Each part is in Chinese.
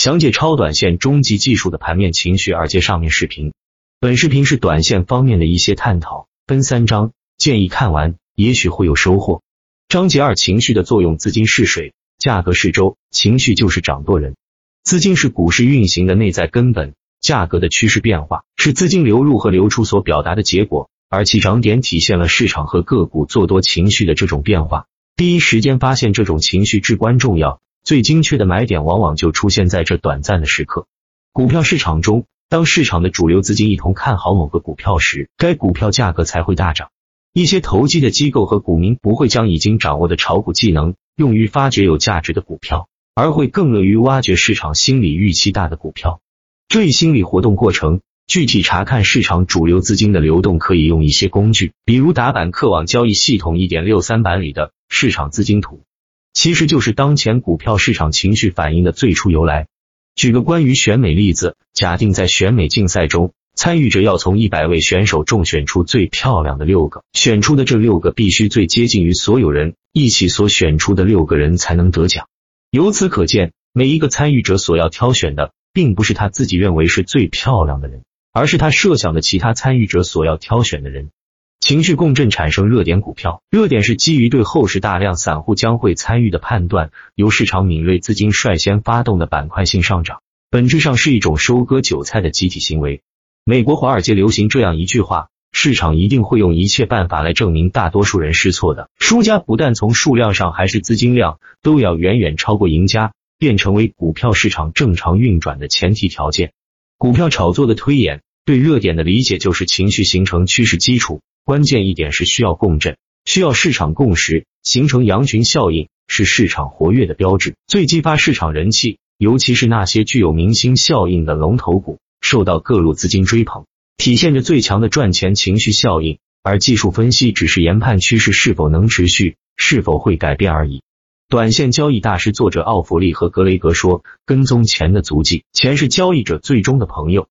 详解超短线终极技术的盘面情绪二阶上面视频。本视频是短线方面的一些探讨，分三章，建议看完，也许会有收获。章节二：情绪的作用。资金是水，价格是舟，情绪就是掌舵人。资金是股市运行的内在根本，价格的趋势变化是资金流入和流出所表达的结果，而其涨点体现了市场和个股做多情绪的这种变化。第一时间发现这种情绪至关重要。最精确的买点往往就出现在这短暂的时刻。股票市场中，当市场的主流资金一同看好某个股票时，该股票价格才会大涨。一些投机的机构和股民不会将已经掌握的炒股技能用于发掘有价值的股票，而会更乐于挖掘市场心理预期大的股票。这一心理活动过程，具体查看市场主流资金的流动，可以用一些工具，比如打板客网交易系统一点六三版里的市场资金图。其实就是当前股票市场情绪反应的最初由来。举个关于选美例子，假定在选美竞赛中，参与者要从一百位选手中选出最漂亮的六个，选出的这六个必须最接近于所有人一起所选出的六个人才能得奖。由此可见，每一个参与者所要挑选的，并不是他自己认为是最漂亮的人，而是他设想的其他参与者所要挑选的人。情绪共振产生热点股票，热点是基于对后市大量散户将会参与的判断，由市场敏锐资金率先发动的板块性上涨，本质上是一种收割韭菜的集体行为。美国华尔街流行这样一句话：市场一定会用一切办法来证明大多数人是错的，输家不但从数量上还是资金量都要远远超过赢家，便成为股票市场正常运转的前提条件。股票炒作的推演，对热点的理解就是情绪形成趋势基础。关键一点是需要共振，需要市场共识，形成羊群效应是市场活跃的标志，最激发市场人气。尤其是那些具有明星效应的龙头股，受到各路资金追捧，体现着最强的赚钱情绪效应。而技术分析只是研判趋势是否能持续，是否会改变而已。短线交易大师作者奥弗利和格雷格说：“跟踪钱的足迹，钱是交易者最终的朋友。”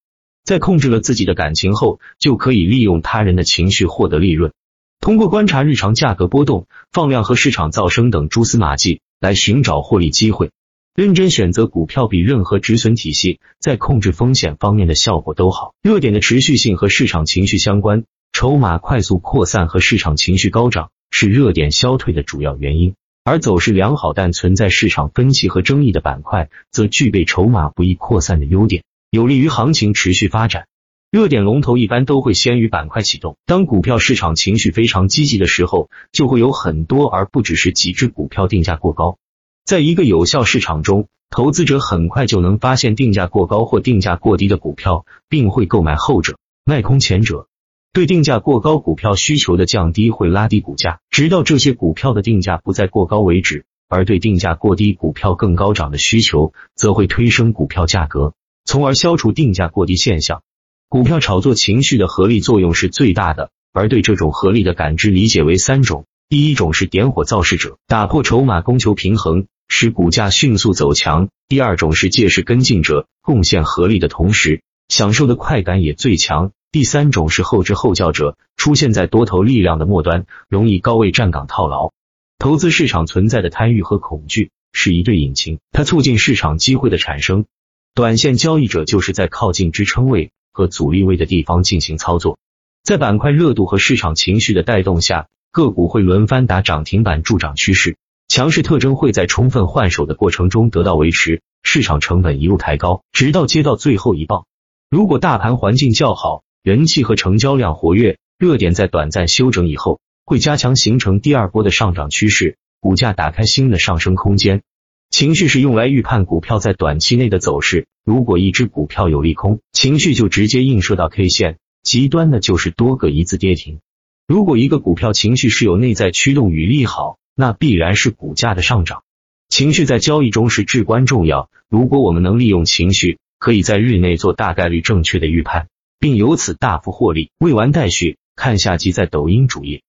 在控制了自己的感情后，就可以利用他人的情绪获得利润。通过观察日常价格波动、放量和市场噪声等蛛丝马迹来寻找获利机会。认真选择股票比任何止损体系在控制风险方面的效果都好。热点的持续性和市场情绪相关，筹码快速扩散和市场情绪高涨是热点消退的主要原因。而走势良好但存在市场分歧和争议的板块，则具备筹码不易扩散的优点。有利于行情持续发展。热点龙头一般都会先于板块启动。当股票市场情绪非常积极的时候，就会有很多而不只是几只股票定价过高。在一个有效市场中，投资者很快就能发现定价过高或定价过低的股票，并会购买后者，卖空前者。对定价过高股票需求的降低会拉低股价，直到这些股票的定价不再过高为止。而对定价过低股票更高涨的需求，则会推升股票价格。从而消除定价过低现象。股票炒作情绪的合力作用是最大的，而对这种合力的感知理解为三种：第一种是点火造势者，打破筹码供求平衡，使股价迅速走强；第二种是借势跟进者，贡献合力的同时，享受的快感也最强；第三种是后知后觉者，出现在多头力量的末端，容易高位站岗套牢。投资市场存在的贪欲和恐惧是一对引擎，它促进市场机会的产生。短线交易者就是在靠近支撑位和阻力位的地方进行操作，在板块热度和市场情绪的带动下，个股会轮番打涨停板助涨趋势，强势特征会在充分换手的过程中得到维持，市场成本一路抬高，直到接到最后一棒。如果大盘环境较好，人气和成交量活跃，热点在短暂休整以后，会加强形成第二波的上涨趋势，股价打开新的上升空间。情绪是用来预判股票在短期内的走势。如果一只股票有利空，情绪就直接映射到 K 线，极端的就是多个一字跌停。如果一个股票情绪是有内在驱动与利好，那必然是股价的上涨。情绪在交易中是至关重要。如果我们能利用情绪，可以在日内做大概率正确的预判，并由此大幅获利。未完待续，看下集在抖音主页。